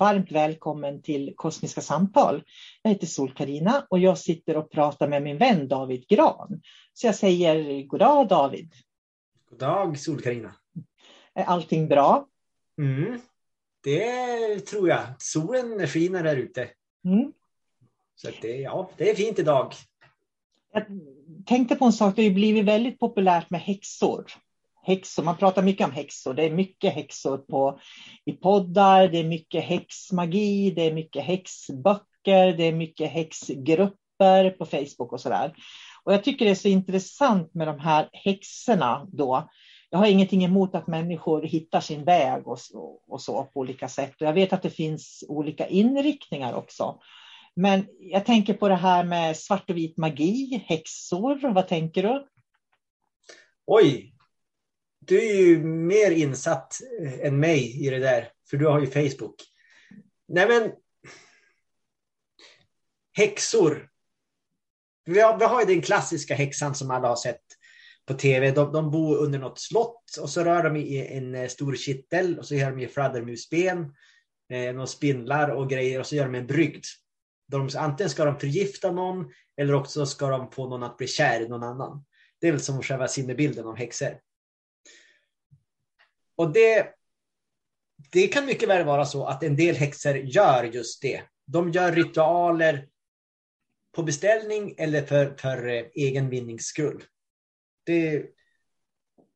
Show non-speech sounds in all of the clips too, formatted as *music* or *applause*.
Varmt välkommen till Kosmiska samtal. Jag heter sol karina och jag sitter och pratar med min vän David Gran. Så jag säger god dag David. God dag sol karina Är allting bra? Mm, det tror jag. Solen skiner där ute. Mm. Så det, ja, det är fint idag. Jag tänkte på en sak, det har blivit väldigt populärt med häxor häxor. Man pratar mycket om häxor. Det är mycket häxor på, i poddar, det är mycket häxmagi, det är mycket häxböcker, det är mycket häxgrupper på Facebook och sådär. Och jag tycker det är så intressant med de här häxorna då. Jag har ingenting emot att människor hittar sin väg och, och så på olika sätt. Och jag vet att det finns olika inriktningar också. Men jag tänker på det här med svart och vit magi, häxor. Vad tänker du? Oj, du är ju mer insatt eh, än mig i det där, för du har ju Facebook. Nej men, häxor. Vi har, vi har ju den klassiska häxan som alla har sett på tv. De, de bor under något slott och så rör de i en eh, stor kittel och så gör de i fladdermusben, eh, några spindlar och grejer och så gör de en brygd. De, antingen ska de förgifta någon eller också ska de få någon att bli kär i någon annan. Det är väl som själva sinnebilden av häxor. Och det, det kan mycket väl vara så att en del häxor gör just det. De gör ritualer på beställning eller för, för eh, egen vinnings skull. Det,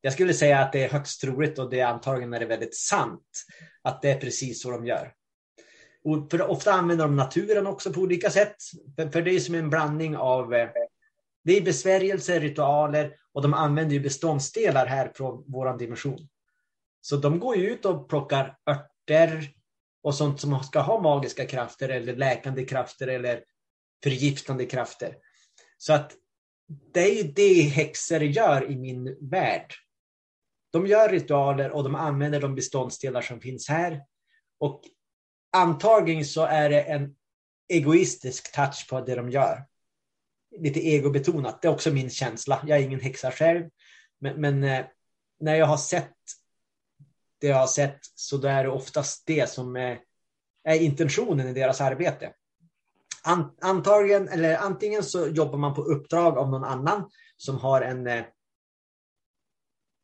jag skulle säga att det är högst troligt och det är antagligen är det väldigt sant att det är precis så de gör. Och för ofta använder de naturen också på olika sätt. För, för det är som en blandning av eh, det är besvärjelser, ritualer och de använder ju beståndsdelar här från vår dimension. Så de går ju ut och plockar örter och sånt som ska ha magiska krafter eller läkande krafter eller förgiftande krafter. Så att det är ju det häxor gör i min värld. De gör ritualer och de använder de beståndsdelar som finns här. Och antagligen så är det en egoistisk touch på det de gör. Lite egobetonat, det är också min känsla. Jag är ingen häxa själv. Men, men eh, när jag har sett det jag har sett så då är det oftast det som är, är intentionen i deras arbete. Antagligen, eller antingen så jobbar man på uppdrag av någon annan som har en, eh,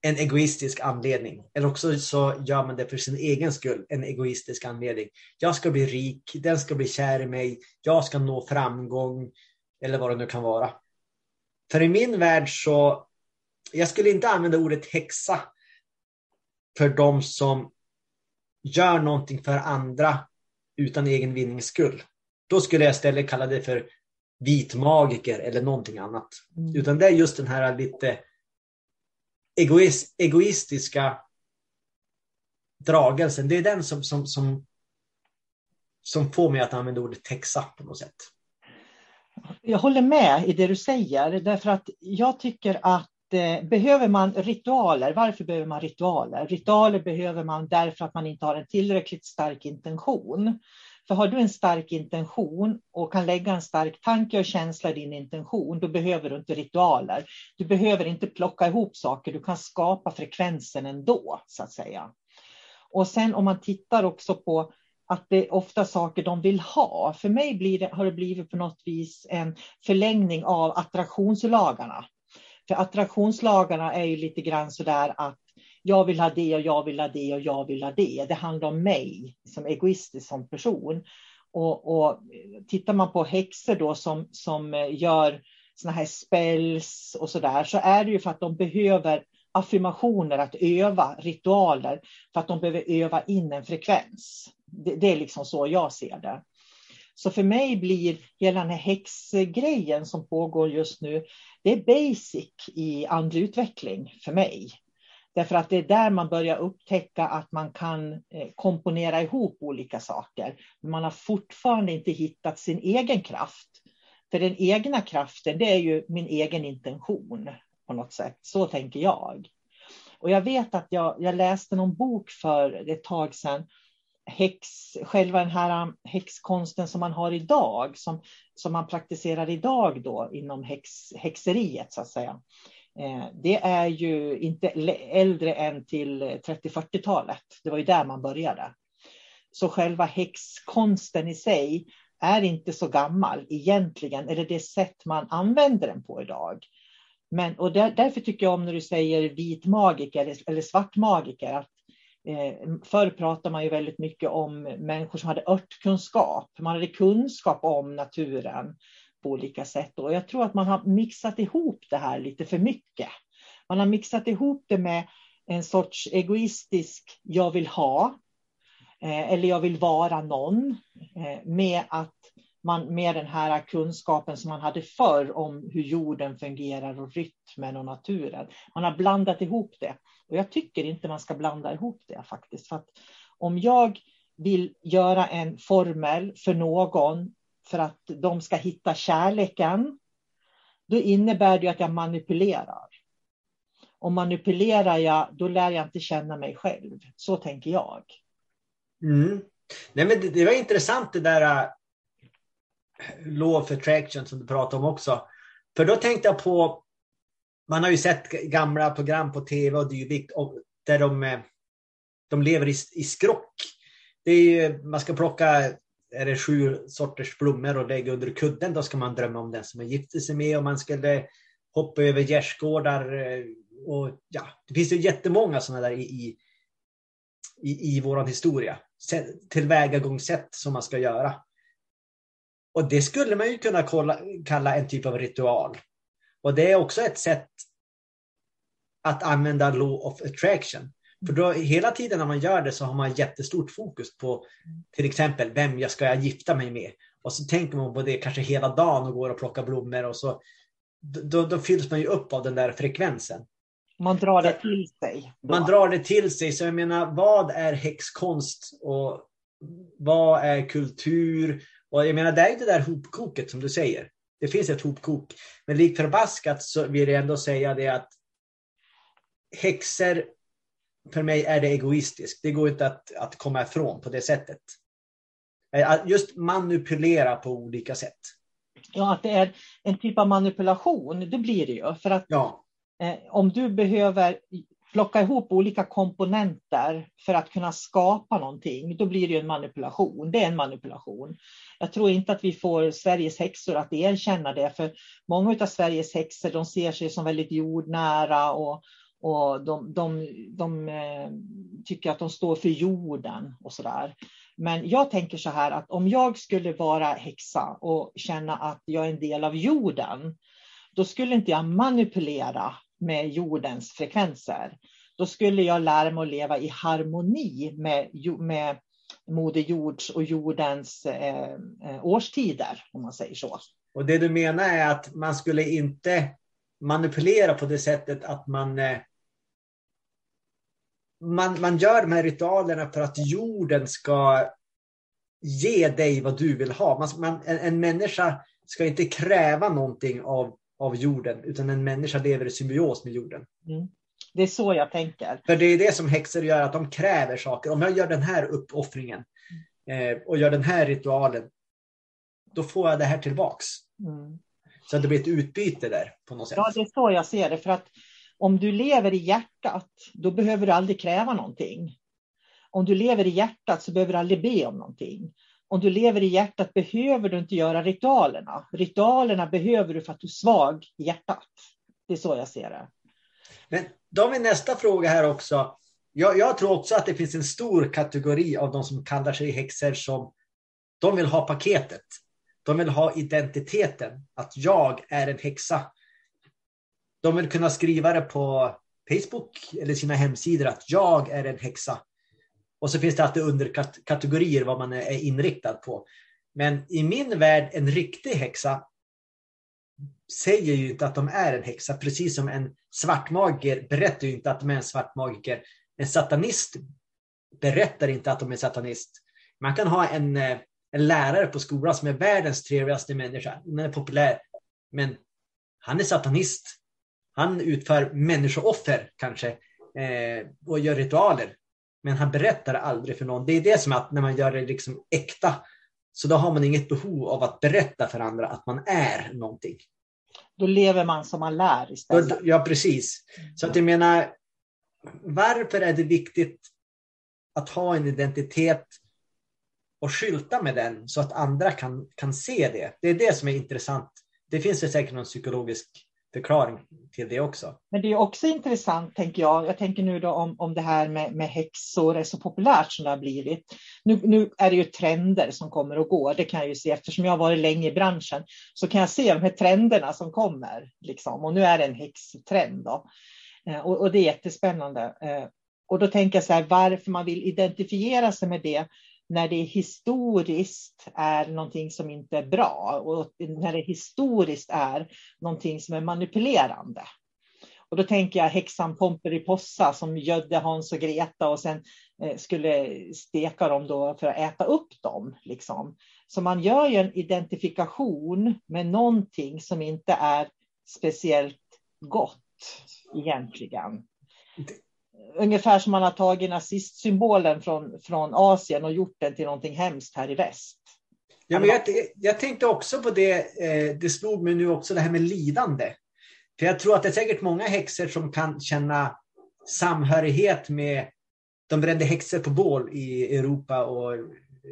en egoistisk anledning. Eller också så gör man det för sin egen skull, en egoistisk anledning. Jag ska bli rik, den ska bli kär i mig, jag ska nå framgång eller vad det nu kan vara. För i min värld så, jag skulle inte använda ordet häxa för de som gör någonting för andra utan egen vinnings skull. Då skulle jag istället kalla det för vitmagiker eller någonting annat. Mm. Utan det är just den här lite egoist, egoistiska dragelsen. Det är den som, som, som, som får mig att använda ordet texa på något sätt. Jag håller med i det du säger, därför att jag tycker att eh, behöver man ritualer, varför behöver man ritualer? Ritualer behöver man därför att man inte har en tillräckligt stark intention. För har du en stark intention och kan lägga en stark tanke och känsla i din intention, då behöver du inte ritualer. Du behöver inte plocka ihop saker, du kan skapa frekvensen ändå, så att säga. Och sen om man tittar också på att det är ofta saker de vill ha. För mig blir det, har det blivit på något vis en förlängning av attraktionslagarna. För attraktionslagarna är ju lite grann så där att jag vill ha det och jag vill ha det och jag vill ha det. Det handlar om mig som egoistisk som person. Och, och tittar man på häxor då som, som gör såna här spells och så där så är det ju för att de behöver affirmationer att öva, ritualer, för att de behöver öva in en frekvens. Det, det, är liksom så jag ser det. Så för mig blir hela den här häxgrejen som pågår just nu, det är basic i andlig utveckling för mig. Därför att det är där man börjar upptäcka att man kan eh, komponera ihop olika saker. Men man har fortfarande inte hittat sin egen kraft. För den egna kraften, det är ju min egen intention på något sätt. Så tänker jag. Och jag vet att jag, jag läste någon bok för ett tag sedan. Häx, själva den här um, häxkonsten som man har idag, som, som man praktiserar idag då inom häx, häxeriet så att säga. Eh, det är ju inte äldre än till 30-40-talet. Det var ju där man började. Så själva häxkonsten i sig är inte så gammal egentligen, eller det sätt man använder den på idag. Men, och där, därför tycker jag om när du säger vit magiker eller, svart magiker, att Eh, förr pratade man ju väldigt mycket om människor som hade örtkunskap. Man hade kunskap om naturen på olika sätt. Och jag tror att man har mixat ihop det här lite för mycket. Man har mixat ihop det med en sorts egoistisk jag vill ha eh, eller jag vill vara någon eh, med att man med den här kunskapen som man hade förr om hur jorden fungerar och rytmen och naturen. Man har blandat ihop det och jag tycker inte man ska blanda ihop det faktiskt. För att om jag vill göra en formel för någon för att de ska hitta kärleken, då innebär det att jag manipulerar. Och manipulerar jag, då lär jag inte känna mig själv. Så tänker jag. Mm. Nej, men det, det, var intressant det där äh, law of attraction som du pratade om också. För då tänkte jag på, man har ju sett gamla program på tv och dylikt där de, eh, de lever i, i skrock. Det är, man ska plocka är det sju sorters blommor och lägga under kudden, då ska man drömma om den som man gifte sig med och man skulle hoppa över gärdsgårdar. Eh, och, ja, det finns ju jättemånga sådana där i, i, i, i vår historia. Tillvägagångssätt som man ska göra. Och det skulle man ju kunna kolla, kalla en typ av ritual. Och det är också ett sätt att använda law of attraction. För då, hela tiden när man gör det så har man jättestort fokus på till exempel vem jag ska jag gifta mig med. Och så tänker man på det kanske hela dagen och går och plockar blommor och så då, då fylls man ju upp av den där frekvensen. Man drar det till sig. Då. Man drar det till sig. Så jag menar, vad är häxkonst och vad är kultur Och jag menar, det är ju det där hopkoket som du säger. Det finns ett hopkok. Men likt förbaskat så vill jag ändå säga det att häxor, för mig är det egoistiskt. Det går inte att, att komma ifrån på det sättet. Just manipulera på olika sätt. Ja, att det är en typ av manipulation, det blir det ju. För att ja. eh, om du behöver plocka ihop olika komponenter för att kunna skapa någonting, då blir det en manipulation. Det är en manipulation. Jag tror inte att vi får Sveriges häxor att erkänna det, för många av Sveriges häxor de ser sig som väldigt jordnära och, och de, de, de de tycker att de står för jorden och så där. Men jag tänker så här att om jag skulle vara häxa och känna att jag är en del av jorden, då skulle inte jag manipulera med jordens frekvenser. Då skulle jag lära mig att leva i harmoni med, med Moder Jords och jordens eh, eh, årstider, om man säger så. Och det du menar är att man skulle inte manipulera på det sättet att man eh, man, man gör de här ritualerna för att jorden ska ge dig vad du vill ha. Man, man, en, en människa ska inte kräva någonting av, av jorden, utan en människa lever i symbios med jorden. Mm. Det är så jag tänker. För det är det som häxor gör, att de kräver saker. Om jag gör den här uppoffringen eh, och gör den här ritualen, då får jag det här tillbaks. Mm. Så det blir ett utbyte där på något sätt. Ja, det är så jag ser det. För att om du lever i hjärtat, då behöver du aldrig kräva någonting. Om du lever i hjärtat så behöver du aldrig be om någonting. Om du lever i hjärtat behöver du inte göra ritualerna. Ritualerna behöver du för att du är svag i hjärtat. Det är så jag ser det. Men då har vi nästa fråga här också. Jag, jag, tror också att det finns en stor kategori av de som kallar sig häxor som de vill ha paketet. De vill ha identiteten, att jag är en häxa. De vill kunna skriva det på Facebook eller sina hemsidor att jag är en häxa. Och så finns det alltid underkategorier vad man är inriktad på. Men i min värld, en riktig häxa säger ju inte att de är en häxa, precis som en svartmagiker berättar ju inte att de är en svartmagiker. En satanist berättar inte att de är satanist. Man kan ha en, eh, en lärare på skolan som är världens trevligaste människa. Den är populär. Men han är satanist. Han utför människooffer kanske eh, och gör ritualer. Men han berättar aldrig för någon. Det är det som att när man gör det liksom äkta så då har man inget behov av att berätta för andra att man är någonting. Då lever man som man lär istället. Ja, precis. Så att jag menar, varför är det viktigt att ha en identitet och skylta med den så att andra kan, kan se det? Det är det som är intressant. Det finns säkert någon psykologisk förklaring till det också. Men det är också intressant, tänker jag. Jag tänker nu då om, om det här med, med häxor är så populärt som det har blivit. Nu, nu är det ju trender som kommer och går. Det kan jag ju se eftersom jag har varit länge i branschen så kan jag se de här trenderna som kommer. Liksom. Och nu är det en häxtrend. Då. Eh, och, och det är jättespännande. Eh, och då tänker jag så här, varför man vill identifiera sig med det när det historiskt är någonting som inte är bra och när det historiskt är någonting som är manipulerande. Och då tänker jag häxan Pomperipossa som gödde Hans och Greta och sen eh, skulle steka dem då för att äta upp dem. Liksom. Så man gör ju en identifikation med någonting som inte är speciellt gott egentligen ungefär som man har tagit nazistsymbolen från, från Asien och gjort den till någonting hemskt här i väst. Ja, men jag, jag tänkte också på det, eh, det slog mig nu också det här med lidande. För jag tror att det är säkert många häxor som kan känna samhörighet med de brände häxor på bål i Europa och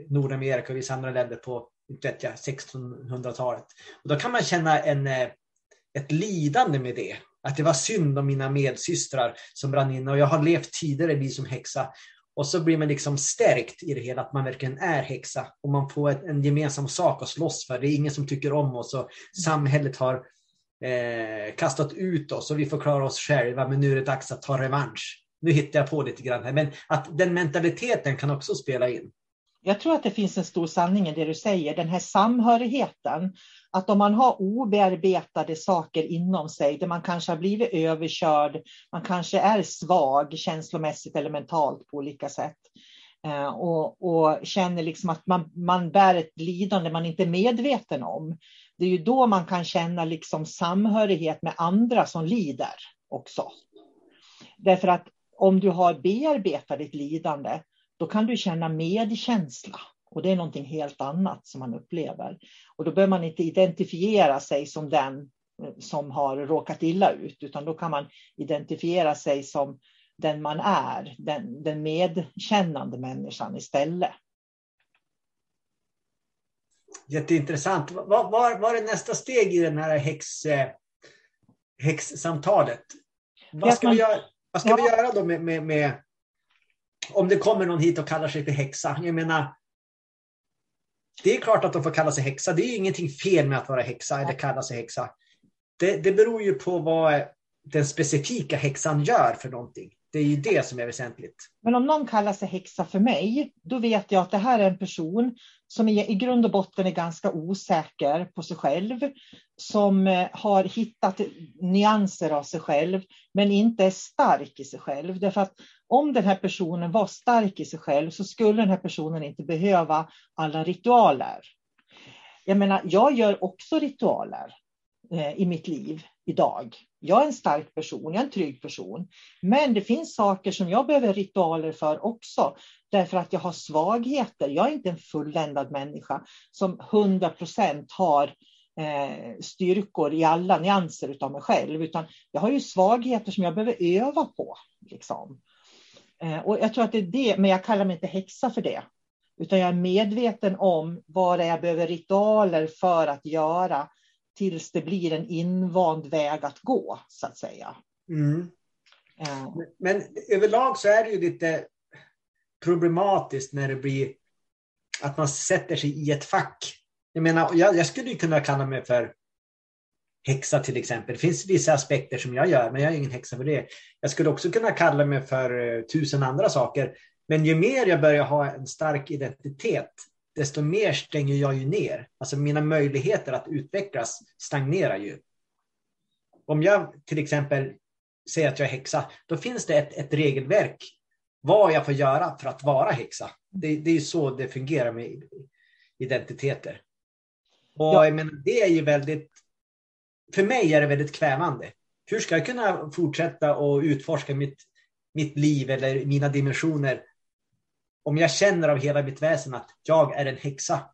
Nordamerika och vissa andra länder på 1600-talet. Och Då kan man känna en, eh, ett lidande med det. Att det var synd om mina medsystrar som brann in och jag har levt tidigare liv som häxa. Och så blir man liksom stärkt i det hela, att man verkligen är häxa. Och man får en gemensam sak att slåss för. Det är ingen som tycker om oss och samhället har eh, kastat ut oss och vi får klara oss själva. Men nu är det dags att ta revansch. Nu hittar jag på lite grann här. Men att den mentaliteten kan också spela in. Jag tror att det finns en stor sanning i det du säger, den här samhörigheten att om man har obearbetade saker inom sig, där man kanske har blivit överkörd, man kanske är svag känslomässigt eller mentalt på olika sätt, eh, och, och känner liksom att man, man bär ett lidande man inte är medveten om. Det är ju då man kan känna liksom samhörighet med andra som lider också. Därför att om du har bearbetat ditt lidande, då kan du känna medkänsla. Och det är någonting helt annat som man upplever. Och då behöver man inte identifiera sig som den eh, som har råkat illa ut, utan då kan man identifiera sig som den man är, den, den medkännande människan istället. Jätteintressant. Vad var, är nästa steg i den här häx, eh, häxsamtalet? Vad ska, man, vi, göra, vad ska ja. vi göra då med, med, med, om det kommer någon hit och kallar sig för häxa? Jag menar, det är klart att de får kalla sig häxa. Det är ingenting fel med att vara häxa eller kalla sig häxa. Det, det beror ju på vad den specifika häxan gör för någonting. Det är ju det som är väsentligt. Men om någon kallar sig häxa för mig, då vet jag att det här är en person som i, grund och botten är ganska osäker på sig själv, som eh, har hittat nyanser av sig själv, men inte är stark i sig själv. Därför att om den här personen var stark i sig själv så skulle den här personen inte behöva alla ritualer. Jag menar, jag gör också ritualer eh, i mitt liv idag. Jag är en stark person, jag är en trygg person. Men det finns saker som jag behöver ritualer för också. Därför att jag har svagheter. Jag är inte en fulländad människa som 100 procent har eh, styrkor i alla nyanser av mig själv. Utan jag har ju svagheter som jag behöver öva på. Liksom. Eh, och jag tror att det är det, men jag kallar mig inte häxa för det. Utan jag är medveten om vad det är jag behöver ritualer för att göra tills det blir en invand väg att gå, så att säga. Mm. Ja. Men överlag så är det ju lite problematiskt när det blir att man sätter sig i ett fack. Jag menar, jag, jag skulle kunna kalla mig för häxa till exempel. Det finns vissa aspekter som jag gör, men jag är ingen häxa för det. Jag skulle också kunna kalla mig för uh, tusen andra saker. Men ju mer jag börjar ha en stark identitet, desto mer stänger jag ju ner. Alltså mina möjligheter att utvecklas stagnerar ju. Om jag till exempel säger att jag är häxa, då finns det ett, ett regelverk vad jag får göra för att vara häxa. Det, det är ju så det fungerar med identiteter. Och ja. menar, det är ju väldigt, för mig är det väldigt kvävande. Hur ska jag kunna fortsätta och utforska mitt, mitt liv eller mina dimensioner om jag känner av hela mitt väsen att jag är en häxa,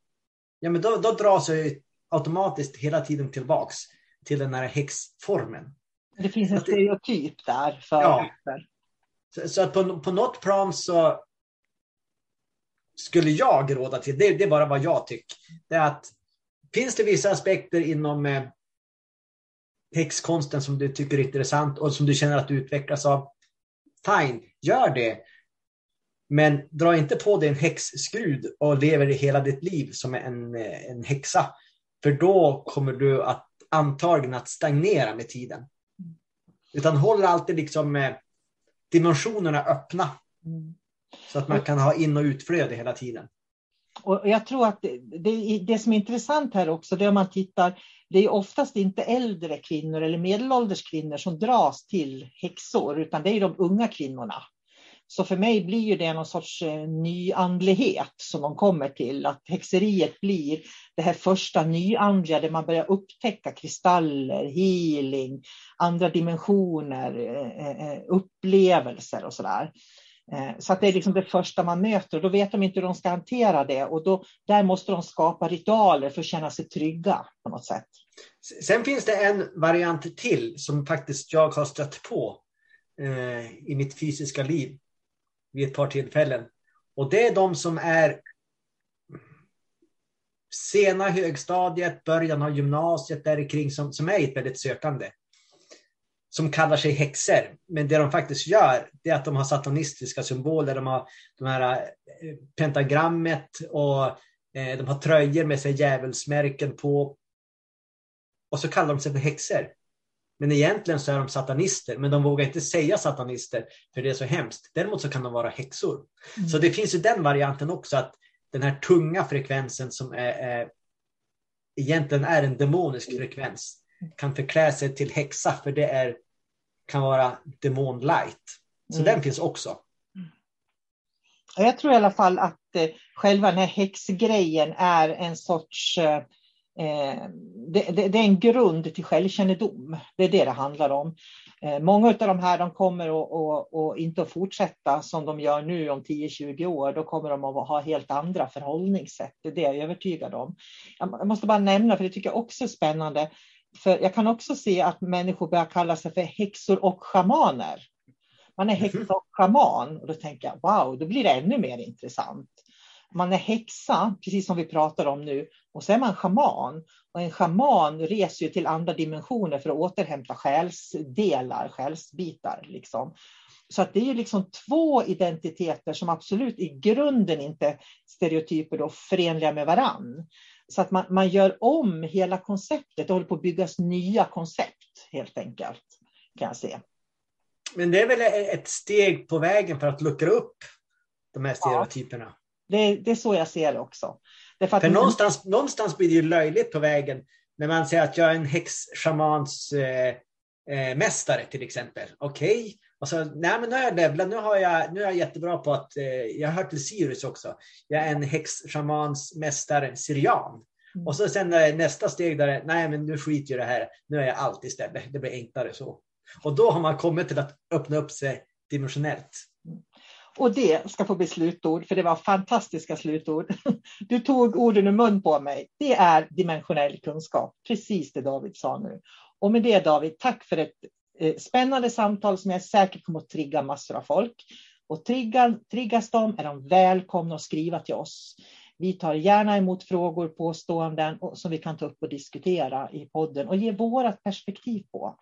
ja, men då, då dras jag automatiskt hela tiden tillbaks till den här häxformen. Det finns en stereotyp där för ja. Så, så, att på, på något plan så skulle jag råda till, det, det är bara vad jag tycker, det är att finns det vissa aspekter inom eh, häxkonsten som du tycker är intressant och som du känner att du utvecklas av, fine, gör det. Men dra inte på dig en häxskrud och lever hela ditt liv som en, en häxa. För då kommer du att antagligen att stagnera med tiden. Utan håll alltid liksom eh, dimensionerna öppna. Så att man kan ha in och utflöde hela tiden. Och jag tror att det, det, det, som är intressant här också, det är om man tittar, det är oftast inte äldre kvinnor eller medelålders kvinnor som dras till häxor, utan det är de unga kvinnorna. Så för mig blir ju det någon sorts eh, nyandlighet som de kommer till. Att häxeriet blir det här första nyandliga där man börjar upptäcka kristaller, healing, andra dimensioner, eh, eh, upplevelser och sådär. Eh, så att det är liksom det första man möter och då vet de inte hur de ska hantera det och då, där måste de skapa ritualer för att känna sig trygga på något sätt. Sen finns det en variant till som faktiskt jag har stött på eh, i mitt fysiska liv vid ett par tillfällen. Och det är de som är sena högstadiet, början av gymnasiet där kring som, som är ett väldigt sökande. Som kallar sig häxor. Men det de faktiskt gör det är att de har satanistiska symboler. De har de här eh, pentagrammet och eh, de har tröjor med sig djävulsmärken på. Och så kallar de sig för häxor. Men egentligen så är de satanister, men de vågar inte säga satanister för det är så hemskt. Däremot så kan de vara häxor. Mm. Så det finns ju den varianten också att den här tunga frekvensen som är, är, egentligen är en demonisk frekvens kan förklä sig till häxa för det är, kan vara demon light. Så mm. den finns också. Jag tror i alla fall att eh, själva den här häxgrejen är en sorts eh, eh, det, det, det, är en grund till självkännedom. Det är det det handlar om. Eh, många av de här de kommer att, och, och inte att fortsätta som de gör nu om 10-20 år. Då kommer de att ha helt andra förhållningssätt. Det är det jag är övertygad om. Jag måste bara nämna, för det tycker jag också är spännande. För jag kan också se att människor börjar kalla sig för häxor och schamaner. Man är häxa och schaman och då tänker jag wow, då blir det ännu mer intressant. Man är häxa, precis som vi pratar om nu, och så är man schaman. Och en schaman reser ju till andra dimensioner för att återhämta själsdelar, själsbitar. Liksom. Så att det är ju liksom två identiteter som absolut i grunden inte stereotyper då förenliga med varann. Så att man, man gör om hela konceptet, det håller på att byggas nya koncept helt enkelt, kan jag se. Men det är väl ett steg på vägen för att luckra upp de här stereotyperna? Ja, det, det är så jag ser det också. För, för någonstans, någonstans blir det ju löjligt på vägen när man säger att jag är en häxschamans eh, eh, mästare till exempel. Okej, okay. Och så nej men nu har jag levlat, nu, har jag, nu är jag jättebra på att, eh, jag hör till Sirius också. Jag är en häxschamans mästare, syrian. Mm. Och så sen nästa steg där, nej men nu skiter jag det här, nu är jag allt istället, det blir enklare så. Och då har man kommit till att öppna upp sig dimensionellt. Och det ska få bli slutord, för det var fantastiska slutord. *laughs* Du tog orden ur mun på mig. Det är dimensionell kunskap, precis det David sa nu. Och med det David, tack för ett spännande samtal som jag är säker kommer att trigga massor av folk. Och triggar, triggas de är de välkomna att skriva till oss. Vi tar gärna emot frågor, påståenden som vi kan ta upp och diskutera i podden och ge vårat perspektiv på.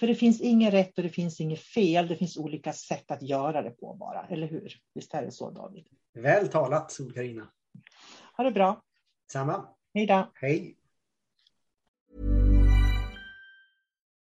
För det finns inget rätt och det finns inget fel. Det finns olika sätt att göra det på bara, eller hur? Visst är det så David? Väl talat, Sol-Carina. Ha det bra. Samma. Hej då. Hej.